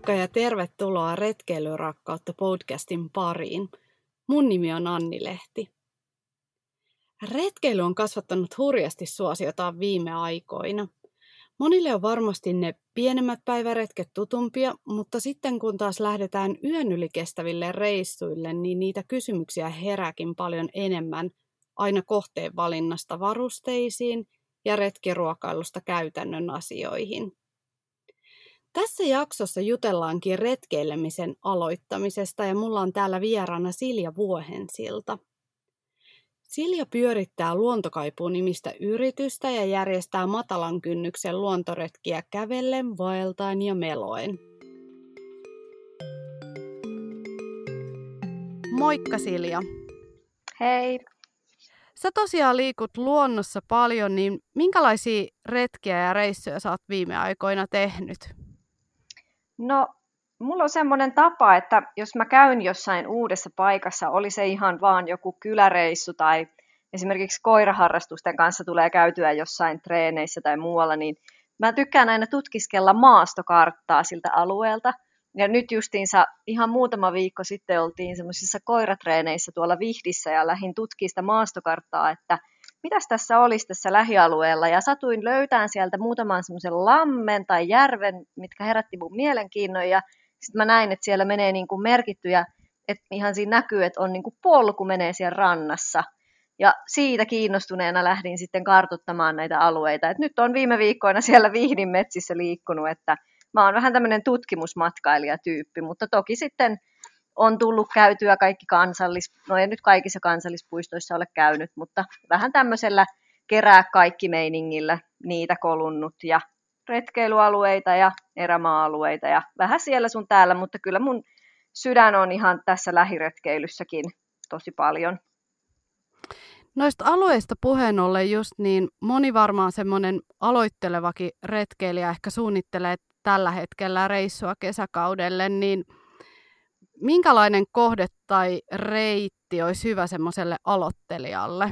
Moikka ja tervetuloa Retkeilyrakkautta podcastin pariin. Mun nimi on Anni Lehti. Retkeily on kasvattanut hurjasti suosiotaan viime aikoina. Monille on varmasti ne pienemmät päiväretket tutumpia, mutta sitten kun taas lähdetään yön yli kestäville reissuille, niin niitä kysymyksiä herääkin paljon enemmän aina kohteen valinnasta varusteisiin ja retkiruokailusta käytännön asioihin. Tässä jaksossa jutellaankin retkeilemisen aloittamisesta ja mulla on täällä vieraana Silja Vuohensilta. Silja pyörittää Luontokaipuun nimistä yritystä ja järjestää matalan kynnyksen luontoretkiä kävellen, vaeltaen ja meloen. Moikka Silja. Hei. Sä tosiaan liikut luonnossa paljon, niin minkälaisia retkiä ja reissuja sä oot viime aikoina tehnyt? No, mulla on semmoinen tapa, että jos mä käyn jossain uudessa paikassa, oli se ihan vaan joku kyläreissu tai esimerkiksi koiraharrastusten kanssa tulee käytyä jossain treeneissä tai muualla, niin mä tykkään aina tutkiskella maastokarttaa siltä alueelta. Ja nyt justiinsa ihan muutama viikko sitten oltiin semmoisissa koiratreeneissä tuolla Vihdissä ja lähdin tutkimaan sitä maastokarttaa, että mitäs tässä olisi tässä lähialueella. Ja satuin löytämään sieltä muutaman semmoisen lammen tai järven, mitkä herätti mun mielenkiinnon. Ja sitten mä näin, että siellä menee niin kuin merkittyjä, että ihan siinä näkyy, että on niin kuin polku menee siellä rannassa. Ja siitä kiinnostuneena lähdin sitten kartuttamaan näitä alueita. Et nyt on viime viikkoina siellä Vihdin metsissä liikkunut, että mä oon vähän tämmöinen tutkimusmatkailijatyyppi, mutta toki sitten on tullut käytyä kaikki kansallis, no ei nyt kaikissa kansallispuistoissa ole käynyt, mutta vähän tämmöisellä kerää kaikki meiningillä niitä kolunnut ja retkeilyalueita ja erämaa-alueita ja vähän siellä sun täällä, mutta kyllä mun sydän on ihan tässä lähiretkeilyssäkin tosi paljon. Noista alueista puheen ollen just niin moni varmaan semmoinen aloittelevakin retkeilijä ehkä suunnittelee tällä hetkellä reissua kesäkaudelle, niin minkälainen kohde tai reitti olisi hyvä semmoiselle aloittelijalle?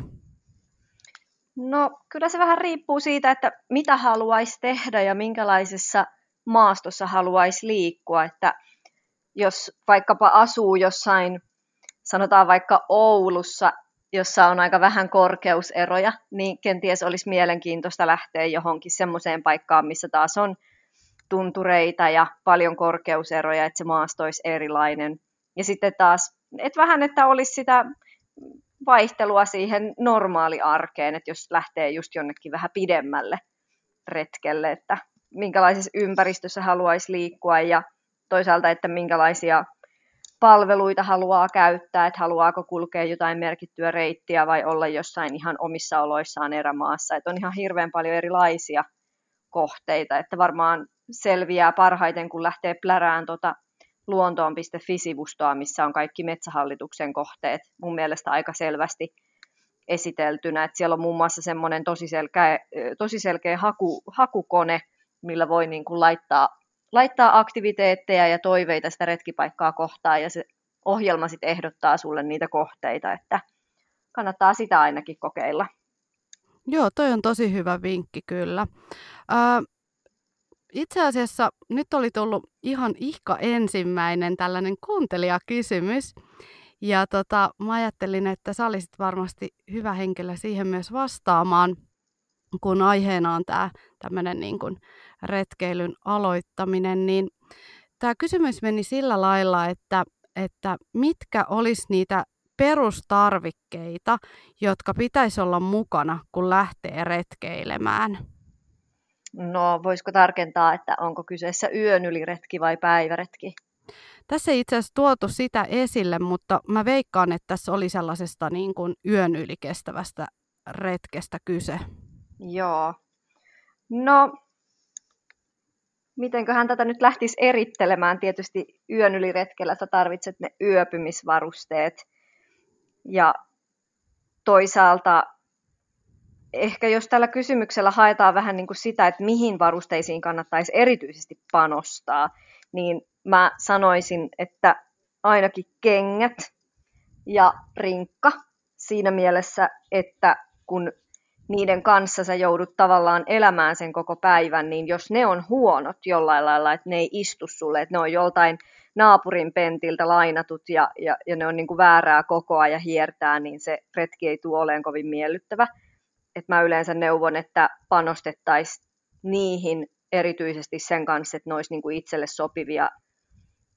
No kyllä se vähän riippuu siitä, että mitä haluaisi tehdä ja minkälaisessa maastossa haluaisi liikkua. Että jos vaikkapa asuu jossain, sanotaan vaikka Oulussa, jossa on aika vähän korkeuseroja, niin kenties olisi mielenkiintoista lähteä johonkin semmoiseen paikkaan, missä taas on tuntureita ja paljon korkeuseroja, että se maasto olisi erilainen. Ja sitten taas, että vähän, että olisi sitä vaihtelua siihen normaaliarkeen, että jos lähtee just jonnekin vähän pidemmälle retkelle, että minkälaisessa ympäristössä haluaisi liikkua ja toisaalta, että minkälaisia palveluita haluaa käyttää, että haluaako kulkea jotain merkittyä reittiä vai olla jossain ihan omissa oloissaan erämaassa. Että on ihan hirveän paljon erilaisia kohteita, että varmaan selviää parhaiten, kun lähtee plärään tuota luontoon.fi-sivustoa, missä on kaikki metsähallituksen kohteet mun mielestä aika selvästi esiteltynä. Et siellä on muun muassa semmoinen tosi selkeä, tosi selkeä haku, hakukone, millä voi niin kuin laittaa, laittaa aktiviteetteja ja toiveita sitä retkipaikkaa kohtaan, ja se ohjelma sitten ehdottaa sulle niitä kohteita, että kannattaa sitä ainakin kokeilla. Joo, toi on tosi hyvä vinkki kyllä. Ää, itse asiassa nyt oli tullut ihan ihka ensimmäinen tällainen kuuntelijakysymys. Ja tota, mä ajattelin, että sä olisit varmasti hyvä henkilö siihen myös vastaamaan, kun aiheena on tämä tämmöinen niin kuin retkeilyn aloittaminen, niin tämä kysymys meni sillä lailla, että, että mitkä olisi niitä perustarvikkeita, jotka pitäisi olla mukana, kun lähtee retkeilemään? No, voisiko tarkentaa, että onko kyseessä yön yliretki vai päiväretki? Tässä ei itse asiassa tuotu sitä esille, mutta mä veikkaan, että tässä oli sellaisesta niin kuin yön yli kestävästä retkestä kyse. Joo. No, mitenköhän tätä nyt lähtisi erittelemään? Tietysti yön yli retkellä sä tarvitset ne yöpymisvarusteet. Ja toisaalta ehkä jos tällä kysymyksellä haetaan vähän niin kuin sitä, että mihin varusteisiin kannattaisi erityisesti panostaa, niin mä sanoisin, että ainakin kengät ja rinkka siinä mielessä, että kun niiden kanssa sä joudut tavallaan elämään sen koko päivän, niin jos ne on huonot jollain lailla, että ne ei istu sulle, että ne on joltain naapurin pentiltä lainatut ja, ja, ja ne on niin kuin väärää kokoa ja hiertää, niin se retki ei tule olemaan kovin miellyttävä. Et mä yleensä neuvon, että panostettaisiin niihin erityisesti sen kanssa, että ne olisi niin kuin itselle, sopivia,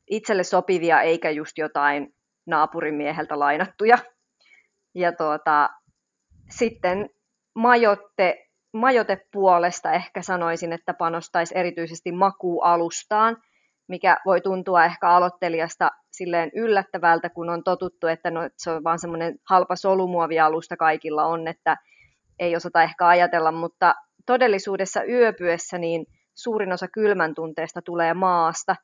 itselle sopivia, eikä just jotain naapurimieheltä lainattuja. Ja tuota, sitten majotte, majotepuolesta ehkä sanoisin, että panostaisi erityisesti makuualustaan, mikä voi tuntua ehkä aloittelijasta silleen yllättävältä, kun on totuttu, että no, se on vaan semmoinen halpa solumuovialusta kaikilla on, että ei osata ehkä ajatella, mutta todellisuudessa yöpyessä niin suurin osa kylmän tunteesta tulee maasta,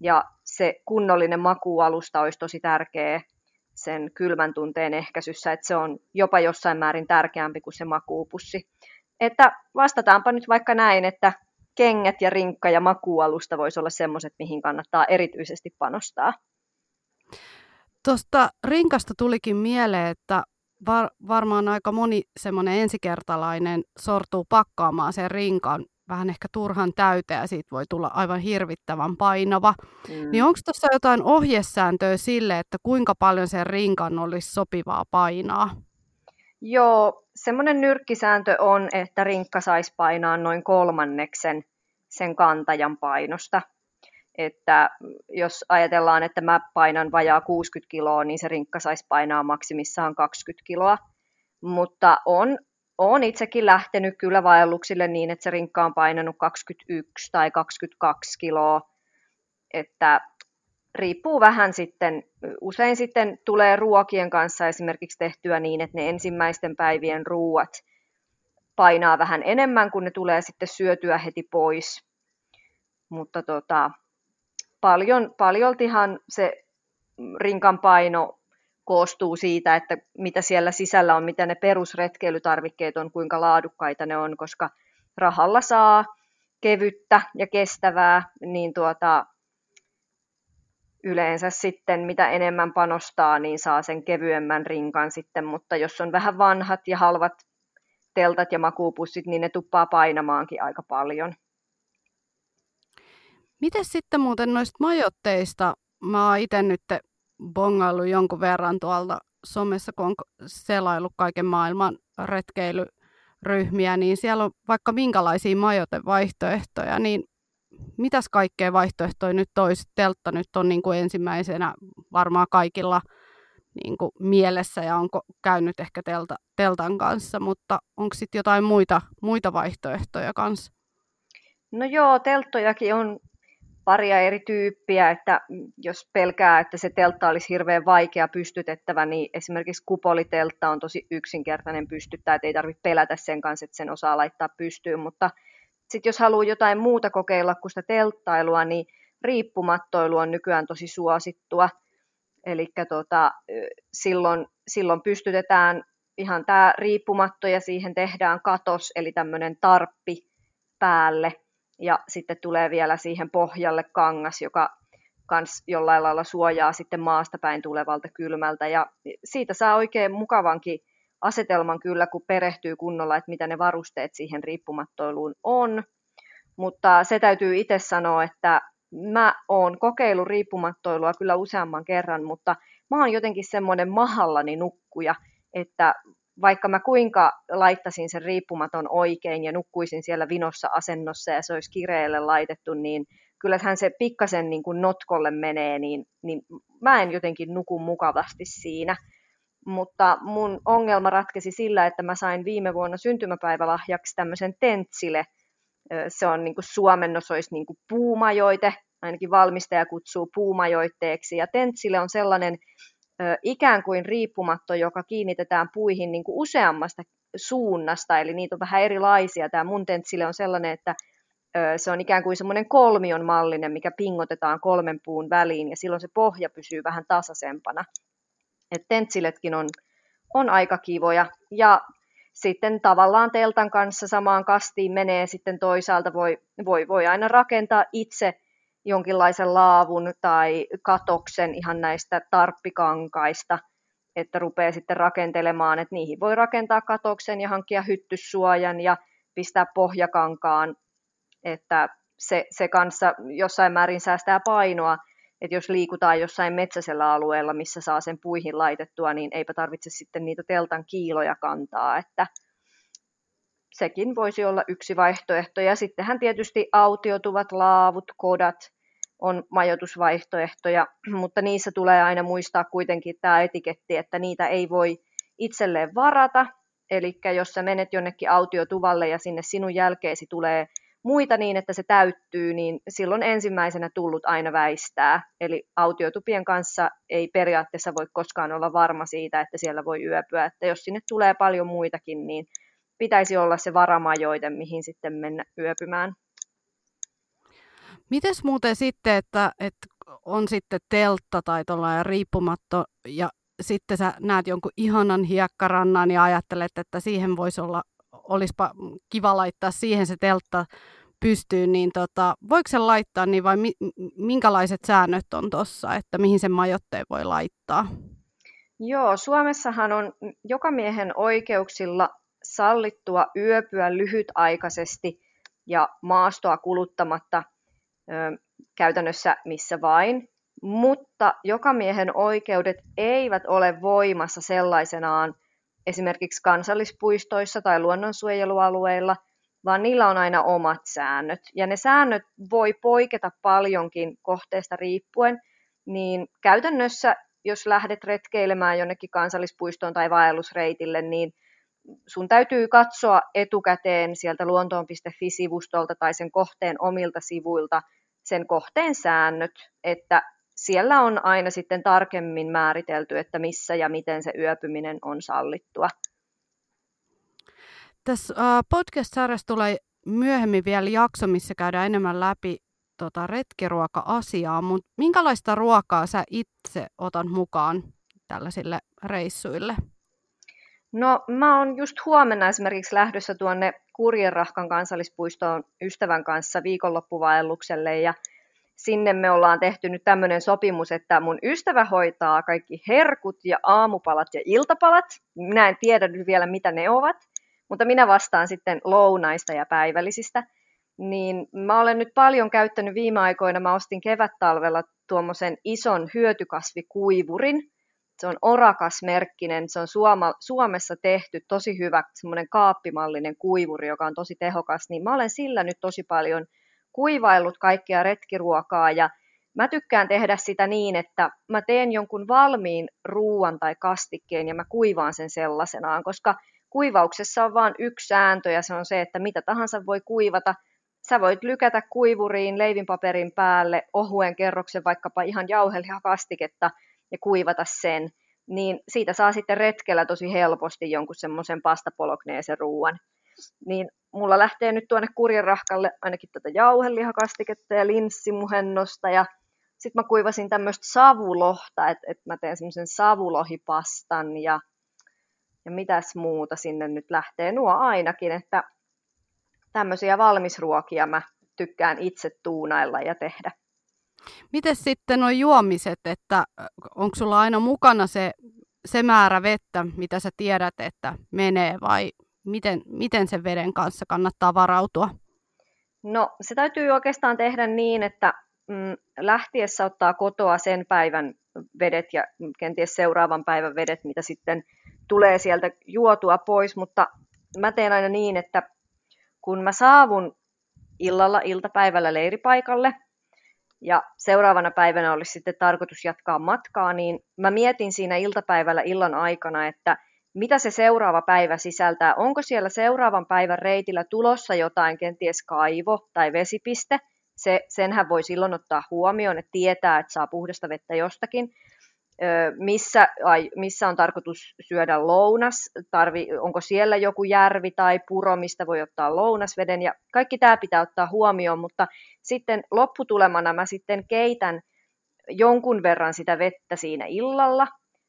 ja se kunnollinen makuualusta olisi tosi tärkeä sen kylmän tunteen ehkäisyssä, että se on jopa jossain määrin tärkeämpi kuin se makuupussi. Että vastataanpa nyt vaikka näin, että kengät ja rinkka ja makuualusta voisi olla semmoiset, mihin kannattaa erityisesti panostaa. Tuosta rinkasta tulikin mieleen, että var, varmaan aika moni semmoinen ensikertalainen sortuu pakkaamaan sen rinkan vähän ehkä turhan täyteen ja siitä voi tulla aivan hirvittävän painava. Mm. Niin onko tuossa jotain ohjesääntöä sille, että kuinka paljon sen rinkan olisi sopivaa painaa? Joo, semmoinen nyrkkisääntö on, että rinkka saisi painaa noin kolmanneksen sen kantajan painosta. Että jos ajatellaan, että mä painan vajaa 60 kiloa, niin se rinkka saisi painaa maksimissaan 20 kiloa. Mutta on olen itsekin lähtenyt kyllä vaelluksille niin, että se rinkka on painanut 21 tai 22 kiloa, että riippuu vähän sitten, usein sitten tulee ruokien kanssa esimerkiksi tehtyä niin, että ne ensimmäisten päivien ruuat painaa vähän enemmän, kun ne tulee sitten syötyä heti pois. Mutta tota, paljon, paljoltihan se rinkan paino koostuu siitä, että mitä siellä sisällä on, mitä ne perusretkeilytarvikkeet on, kuinka laadukkaita ne on, koska rahalla saa kevyttä ja kestävää, niin tuota, yleensä sitten mitä enemmän panostaa, niin saa sen kevyemmän rinkan sitten, mutta jos on vähän vanhat ja halvat teltat ja makuupussit, niin ne tuppaa painamaankin aika paljon. Miten sitten muuten noista majoitteista? Mä oon itse nyt bongaillut jonkun verran tuolta somessa, kun on selailu kaiken maailman retkeilyryhmiä, niin siellä on vaikka minkälaisia majoitevaihtoehtoja, niin mitäs kaikkea vaihtoehtoja nyt olisi? Teltta nyt on niin kuin ensimmäisenä varmaan kaikilla niin kuin mielessä ja onko käynyt ehkä telta, teltan kanssa, mutta onko sitten jotain muita, muita vaihtoehtoja kanssa? No joo, telttojakin on paria eri tyyppiä, että jos pelkää, että se teltta olisi hirveän vaikea pystytettävä, niin esimerkiksi kupoliteltta on tosi yksinkertainen pystyttää, että ei tarvitse pelätä sen kanssa, että sen osaa laittaa pystyyn, mutta sitten jos haluaa jotain muuta kokeilla kuin sitä telttailua, niin riippumattoilu on nykyään tosi suosittua. Eli tota, silloin, silloin pystytetään ihan tämä riippumatto ja siihen tehdään katos, eli tämmöinen tarppi päälle – ja sitten tulee vielä siihen pohjalle kangas, joka kans jollain lailla suojaa sitten maasta päin tulevalta kylmältä. Ja siitä saa oikein mukavankin asetelman kyllä, kun perehtyy kunnolla, että mitä ne varusteet siihen riippumattoiluun on. Mutta se täytyy itse sanoa, että mä oon kokeillut riippumattoilua kyllä useamman kerran, mutta mä oon jotenkin semmoinen mahallani nukkuja, että vaikka mä kuinka laittasin sen riippumaton oikein ja nukkuisin siellä vinossa asennossa ja se olisi kireelle laitettu, niin kyllähän se pikkasen niin kuin notkolle menee, niin, niin mä en jotenkin nuku mukavasti siinä. Mutta mun ongelma ratkesi sillä, että mä sain viime vuonna syntymäpäivälahjaksi tämmöisen tentsile. Se on niin kuin suomennos olisi niin kuin puumajoite, ainakin valmistaja kutsuu puumajoitteeksi. Ja tentsile on sellainen ikään kuin riippumatto, joka kiinnitetään puihin niin kuin useammasta suunnasta, eli niitä on vähän erilaisia. Tämä mun tentsille on sellainen, että se on ikään kuin semmoinen kolmion mallinen, mikä pingotetaan kolmen puun väliin, ja silloin se pohja pysyy vähän tasaisempana. Et tentsiletkin on, on aika kivoja. Ja sitten tavallaan teltan kanssa samaan kastiin menee sitten toisaalta, voi, voi, voi aina rakentaa itse jonkinlaisen laavun tai katoksen ihan näistä tarppikankaista, että rupeaa sitten rakentelemaan, että niihin voi rakentaa katoksen ja hankkia hyttyssuojan ja pistää pohjakankaan, että se, se kanssa jossain määrin säästää painoa, että jos liikutaan jossain metsäisellä alueella, missä saa sen puihin laitettua, niin eipä tarvitse sitten niitä teltan kiiloja kantaa, että sekin voisi olla yksi vaihtoehto. Ja sittenhän tietysti autiotuvat laavut, kodat on majoitusvaihtoehtoja, mutta niissä tulee aina muistaa kuitenkin tämä etiketti, että niitä ei voi itselleen varata. Eli jos sä menet jonnekin autiotuvalle ja sinne sinun jälkeesi tulee muita niin, että se täyttyy, niin silloin ensimmäisenä tullut aina väistää. Eli autiotupien kanssa ei periaatteessa voi koskaan olla varma siitä, että siellä voi yöpyä. Että jos sinne tulee paljon muitakin, niin pitäisi olla se varamajoite, mihin sitten mennä yöpymään. Mites muuten sitten, että, että on sitten teltta tai tuollainen riippumatto ja sitten sä näet jonkun ihanan hiekkarannan ja ajattelet, että siihen voisi olla, olisipa kiva laittaa siihen se teltta pystyyn, niin tota, voiko se laittaa niin vai mi- minkälaiset säännöt on tuossa, että mihin sen majoitteen voi laittaa? Joo, Suomessahan on joka miehen oikeuksilla sallittua yöpyä lyhytaikaisesti ja maastoa kuluttamatta käytännössä missä vain, mutta jokamiehen oikeudet eivät ole voimassa sellaisenaan esimerkiksi kansallispuistoissa tai luonnonsuojelualueilla, vaan niillä on aina omat säännöt. Ja ne säännöt voi poiketa paljonkin kohteesta riippuen, niin käytännössä, jos lähdet retkeilemään jonnekin kansallispuistoon tai vaellusreitille, niin sun täytyy katsoa etukäteen sieltä luontoon.fi-sivustolta tai sen kohteen omilta sivuilta sen kohteen säännöt, että siellä on aina sitten tarkemmin määritelty, että missä ja miten se yöpyminen on sallittua. Tässä podcast-sarjassa tulee myöhemmin vielä jakso, missä käydään enemmän läpi tota, retkiruoka-asiaa, mutta minkälaista ruokaa sä itse otan mukaan tällaisille reissuille? No mä oon just huomenna esimerkiksi lähdössä tuonne Kurjenrahkan kansallispuistoon ystävän kanssa viikonloppuvaellukselle ja sinne me ollaan tehty nyt tämmöinen sopimus, että mun ystävä hoitaa kaikki herkut ja aamupalat ja iltapalat. Minä en tiedä nyt vielä, mitä ne ovat, mutta minä vastaan sitten lounaista ja päivällisistä. Niin mä olen nyt paljon käyttänyt viime aikoina, mä ostin kevät-talvella tuommoisen ison hyötykasvikuivurin, se on orakasmerkkinen, se on Suoma, Suomessa tehty tosi hyvä semmoinen kaappimallinen kuivuri, joka on tosi tehokas, niin mä olen sillä nyt tosi paljon kuivaillut kaikkea retkiruokaa ja mä tykkään tehdä sitä niin, että mä teen jonkun valmiin ruuan tai kastikkeen ja mä kuivaan sen sellaisenaan, koska kuivauksessa on vain yksi sääntö ja se on se, että mitä tahansa voi kuivata. Sä voit lykätä kuivuriin leivinpaperin päälle ohuen kerroksen vaikkapa ihan jauhelihakastiketta ja kuivata sen, niin siitä saa sitten retkellä tosi helposti jonkun semmoisen pastapolokneesen ruuan. Niin mulla lähtee nyt tuonne kurjenrahkalle ainakin tätä jauhelihakastiketta ja linssimuhennosta ja sitten mä kuivasin tämmöistä savulohta, että et mä teen semmoisen savulohipastan ja, ja mitäs muuta sinne nyt lähtee. Nuo ainakin, että tämmöisiä valmisruokia mä tykkään itse tuunailla ja tehdä. Miten sitten nuo juomiset, että onko sulla aina mukana se, se määrä vettä, mitä sä tiedät, että menee vai miten, miten sen veden kanssa kannattaa varautua? No se täytyy oikeastaan tehdä niin, että mm, lähtiessä ottaa kotoa sen päivän vedet ja kenties seuraavan päivän vedet, mitä sitten tulee sieltä juotua pois, mutta mä teen aina niin, että kun mä saavun illalla iltapäivällä leiripaikalle, ja seuraavana päivänä olisi sitten tarkoitus jatkaa matkaa, niin mä mietin siinä iltapäivällä illan aikana, että mitä se seuraava päivä sisältää. Onko siellä seuraavan päivän reitillä tulossa jotain, kenties kaivo tai vesipiste. Se, senhän voi silloin ottaa huomioon, että tietää, että saa puhdasta vettä jostakin missä, ai, missä on tarkoitus syödä lounas, tarvi, onko siellä joku järvi tai puro, mistä voi ottaa lounasveden, ja kaikki tämä pitää ottaa huomioon, mutta sitten lopputulemana mä sitten keitän jonkun verran sitä vettä siinä illalla,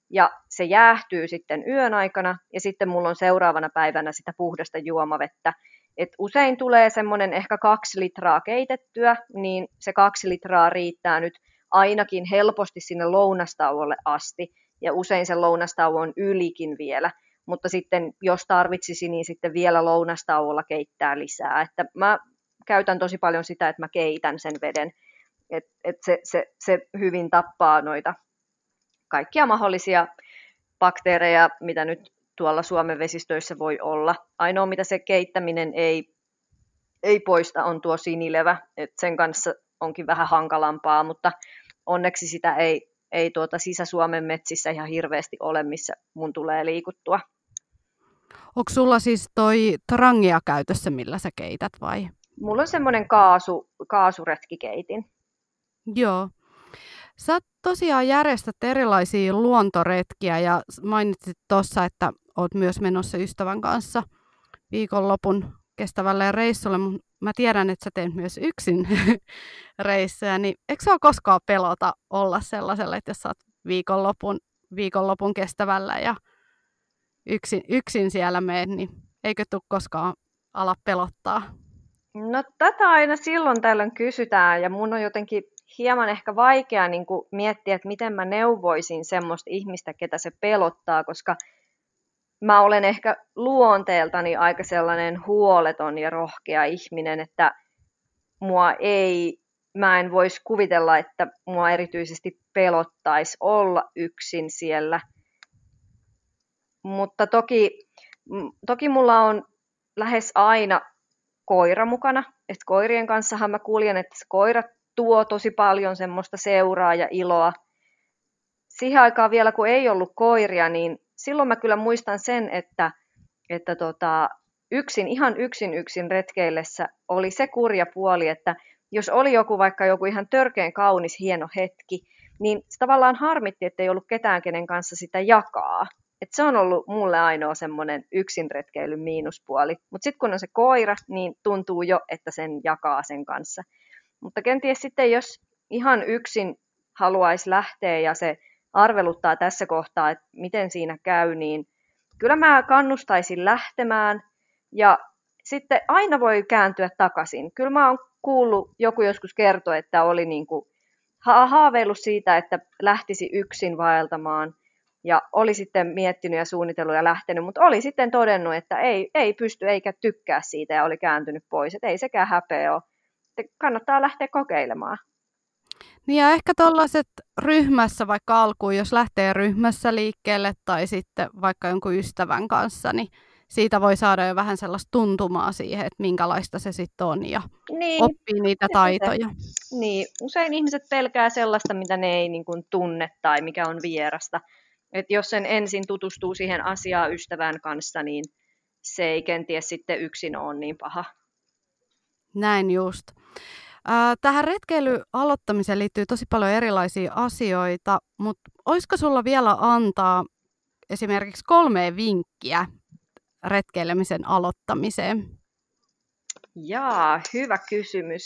ja se jäähtyy sitten yön aikana, ja sitten mulla on seuraavana päivänä sitä puhdasta juomavettä. Et usein tulee semmoinen ehkä kaksi litraa keitettyä, niin se kaksi litraa riittää nyt ainakin helposti sinne lounastauolle asti. ja usein sen lounastauon ylikin vielä, mutta sitten jos tarvitsisi, niin sitten vielä lounastauolla keittää lisää. Että mä käytän tosi paljon sitä, että mä keitän sen veden, että et se, se, se hyvin tappaa noita kaikkia mahdollisia bakteereja, mitä nyt tuolla Suomen vesistöissä voi olla. Ainoa, mitä se keittäminen ei, ei poista, on tuo sinilevä. Et sen kanssa onkin vähän hankalampaa, mutta onneksi sitä ei, ei tuota Sisä-Suomen metsissä ihan hirveästi ole, missä mun tulee liikuttua. Onko sulla siis toi trangia käytössä, millä sä keität vai? Mulla on semmoinen kaasu, kaasuretkikeitin. Joo. Sä tosiaan järjestät erilaisia luontoretkiä ja mainitsit tuossa, että oot myös menossa ystävän kanssa viikonlopun kestävälle reissulle. Mä tiedän, että sä teet myös yksin reissuja, niin eikö se ole koskaan pelota olla sellaiselle, että jos sä oot viikonlopun, viikonlopun kestävällä ja yksin, yksin siellä meet, niin eikö tule koskaan ala pelottaa? No tätä aina silloin tällöin kysytään ja mun on jotenkin hieman ehkä vaikea niin miettiä, että miten mä neuvoisin semmoista ihmistä, ketä se pelottaa, koska mä olen ehkä luonteeltani aika sellainen huoleton ja rohkea ihminen, että mua ei, mä en voisi kuvitella, että mua erityisesti pelottaisi olla yksin siellä. Mutta toki, toki mulla on lähes aina koira mukana. Et koirien kanssahan mä kuljen, että koirat tuo tosi paljon semmoista seuraa ja iloa. Siihen aikaan vielä, kun ei ollut koiria, niin silloin mä kyllä muistan sen, että, että tota, yksin, ihan yksin yksin retkeillessä oli se kurja puoli, että jos oli joku vaikka joku ihan törkeen kaunis hieno hetki, niin tavallaan harmitti, että ei ollut ketään, kenen kanssa sitä jakaa. Et se on ollut mulle ainoa semmoinen yksin retkeilyn miinuspuoli. Mutta sitten kun on se koira, niin tuntuu jo, että sen jakaa sen kanssa. Mutta kenties sitten, jos ihan yksin haluaisi lähteä ja se arveluttaa tässä kohtaa, että miten siinä käy, niin kyllä mä kannustaisin lähtemään ja sitten aina voi kääntyä takaisin. Kyllä mä oon kuullut, joku joskus kertoi, että oli niin kuin haaveillut siitä, että lähtisi yksin vaeltamaan ja oli sitten miettinyt ja suunnitellut ja lähtenyt, mutta oli sitten todennut, että ei, ei pysty eikä tykkää siitä ja oli kääntynyt pois, että ei sekään häpeä ole. kannattaa lähteä kokeilemaan. Niin ja ehkä tuollaiset ryhmässä vaikka alkuun, jos lähtee ryhmässä liikkeelle tai sitten vaikka jonkun ystävän kanssa, niin siitä voi saada jo vähän sellaista tuntumaa siihen, että minkälaista se sitten on ja niin, oppii niitä taitoja. Se, niin, usein ihmiset pelkää sellaista, mitä ne ei niin kuin, tunne tai mikä on vierasta. Et jos sen ensin tutustuu siihen asiaan ystävän kanssa, niin se ei kenties sitten yksin ole niin paha. Näin just. Tähän retkeily aloittamiseen liittyy tosi paljon erilaisia asioita, mutta olisiko sulla vielä antaa esimerkiksi kolme vinkkiä retkeilemisen aloittamiseen? Jaa, hyvä kysymys.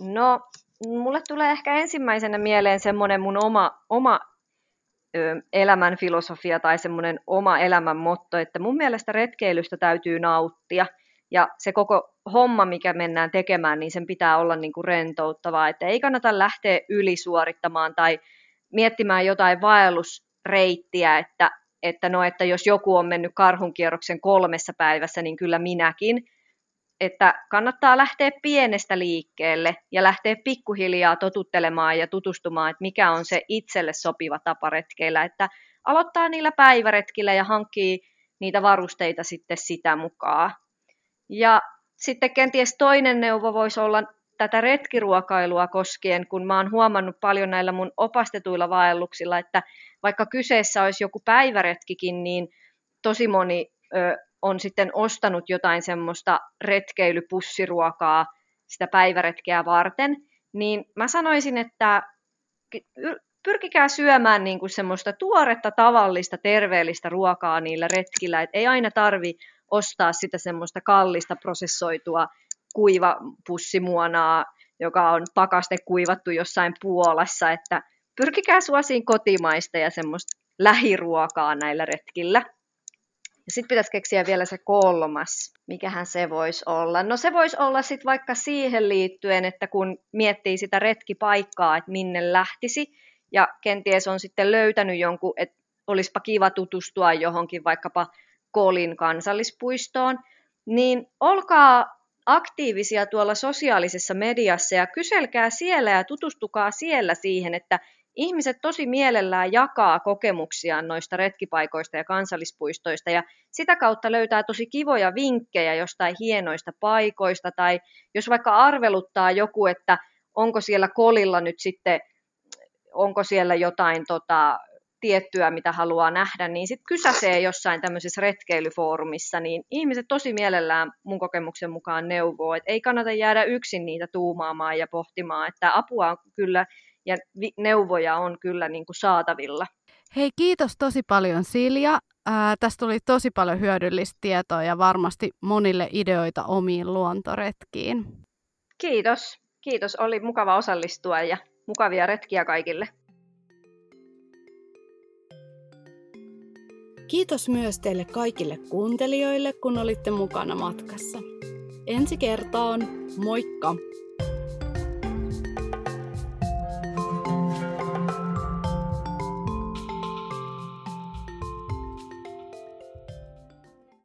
No, mulle tulee ehkä ensimmäisenä mieleen semmoinen mun oma, oma elämän filosofia tai semmoinen oma elämän motto, että mun mielestä retkeilystä täytyy nauttia – ja se koko homma, mikä mennään tekemään, niin sen pitää olla niin kuin rentouttavaa, että ei kannata lähteä ylisuorittamaan tai miettimään jotain vaellusreittiä, että, että no, että jos joku on mennyt karhunkierroksen kolmessa päivässä, niin kyllä minäkin, että kannattaa lähteä pienestä liikkeelle ja lähteä pikkuhiljaa totuttelemaan ja tutustumaan, että mikä on se itselle sopiva tapa retkeillä, että aloittaa niillä päiväretkillä ja hankkii niitä varusteita sitten sitä mukaan. Ja sitten kenties toinen neuvo voisi olla tätä retkiruokailua koskien, kun mä oon huomannut paljon näillä mun opastetuilla vaelluksilla, että vaikka kyseessä olisi joku päiväretkikin, niin tosi moni ö, on sitten ostanut jotain semmoista retkeilypussiruokaa sitä päiväretkeä varten, niin mä sanoisin, että pyrkikää syömään niin kuin semmoista tuoretta, tavallista, terveellistä ruokaa niillä retkillä, että ei aina tarvi ostaa sitä semmoista kallista prosessoitua kuivapussimuonaa, joka on pakaste kuivattu jossain Puolassa, että pyrkikää suosiin kotimaista ja semmoista lähiruokaa näillä retkillä. Ja sitten pitäisi keksiä vielä se kolmas, mikähän se voisi olla. No se voisi olla sitten vaikka siihen liittyen, että kun miettii sitä retkipaikkaa, että minne lähtisi, ja kenties on sitten löytänyt jonkun, että olisipa kiva tutustua johonkin vaikkapa Kolin kansallispuistoon, niin olkaa aktiivisia tuolla sosiaalisessa mediassa ja kyselkää siellä ja tutustukaa siellä siihen, että ihmiset tosi mielellään jakaa kokemuksiaan noista retkipaikoista ja kansallispuistoista ja sitä kautta löytää tosi kivoja vinkkejä jostain hienoista paikoista tai jos vaikka arveluttaa joku, että onko siellä kolilla nyt sitten, onko siellä jotain tota, tiettyä, mitä haluaa nähdä, niin sitten kysäsee jossain tämmöisessä retkeilyfoorumissa, niin ihmiset tosi mielellään mun kokemuksen mukaan neuvoo, että ei kannata jäädä yksin niitä tuumaamaan ja pohtimaan, että apua on kyllä ja neuvoja on kyllä niin kuin saatavilla. Hei, kiitos tosi paljon Silja. Ää, tästä tuli tosi paljon hyödyllistä tietoa ja varmasti monille ideoita omiin luontoretkiin. Kiitos. Kiitos. Oli mukava osallistua ja mukavia retkiä kaikille. Kiitos myös teille kaikille kuuntelijoille, kun olitte mukana matkassa. Ensi kertaan, moikka!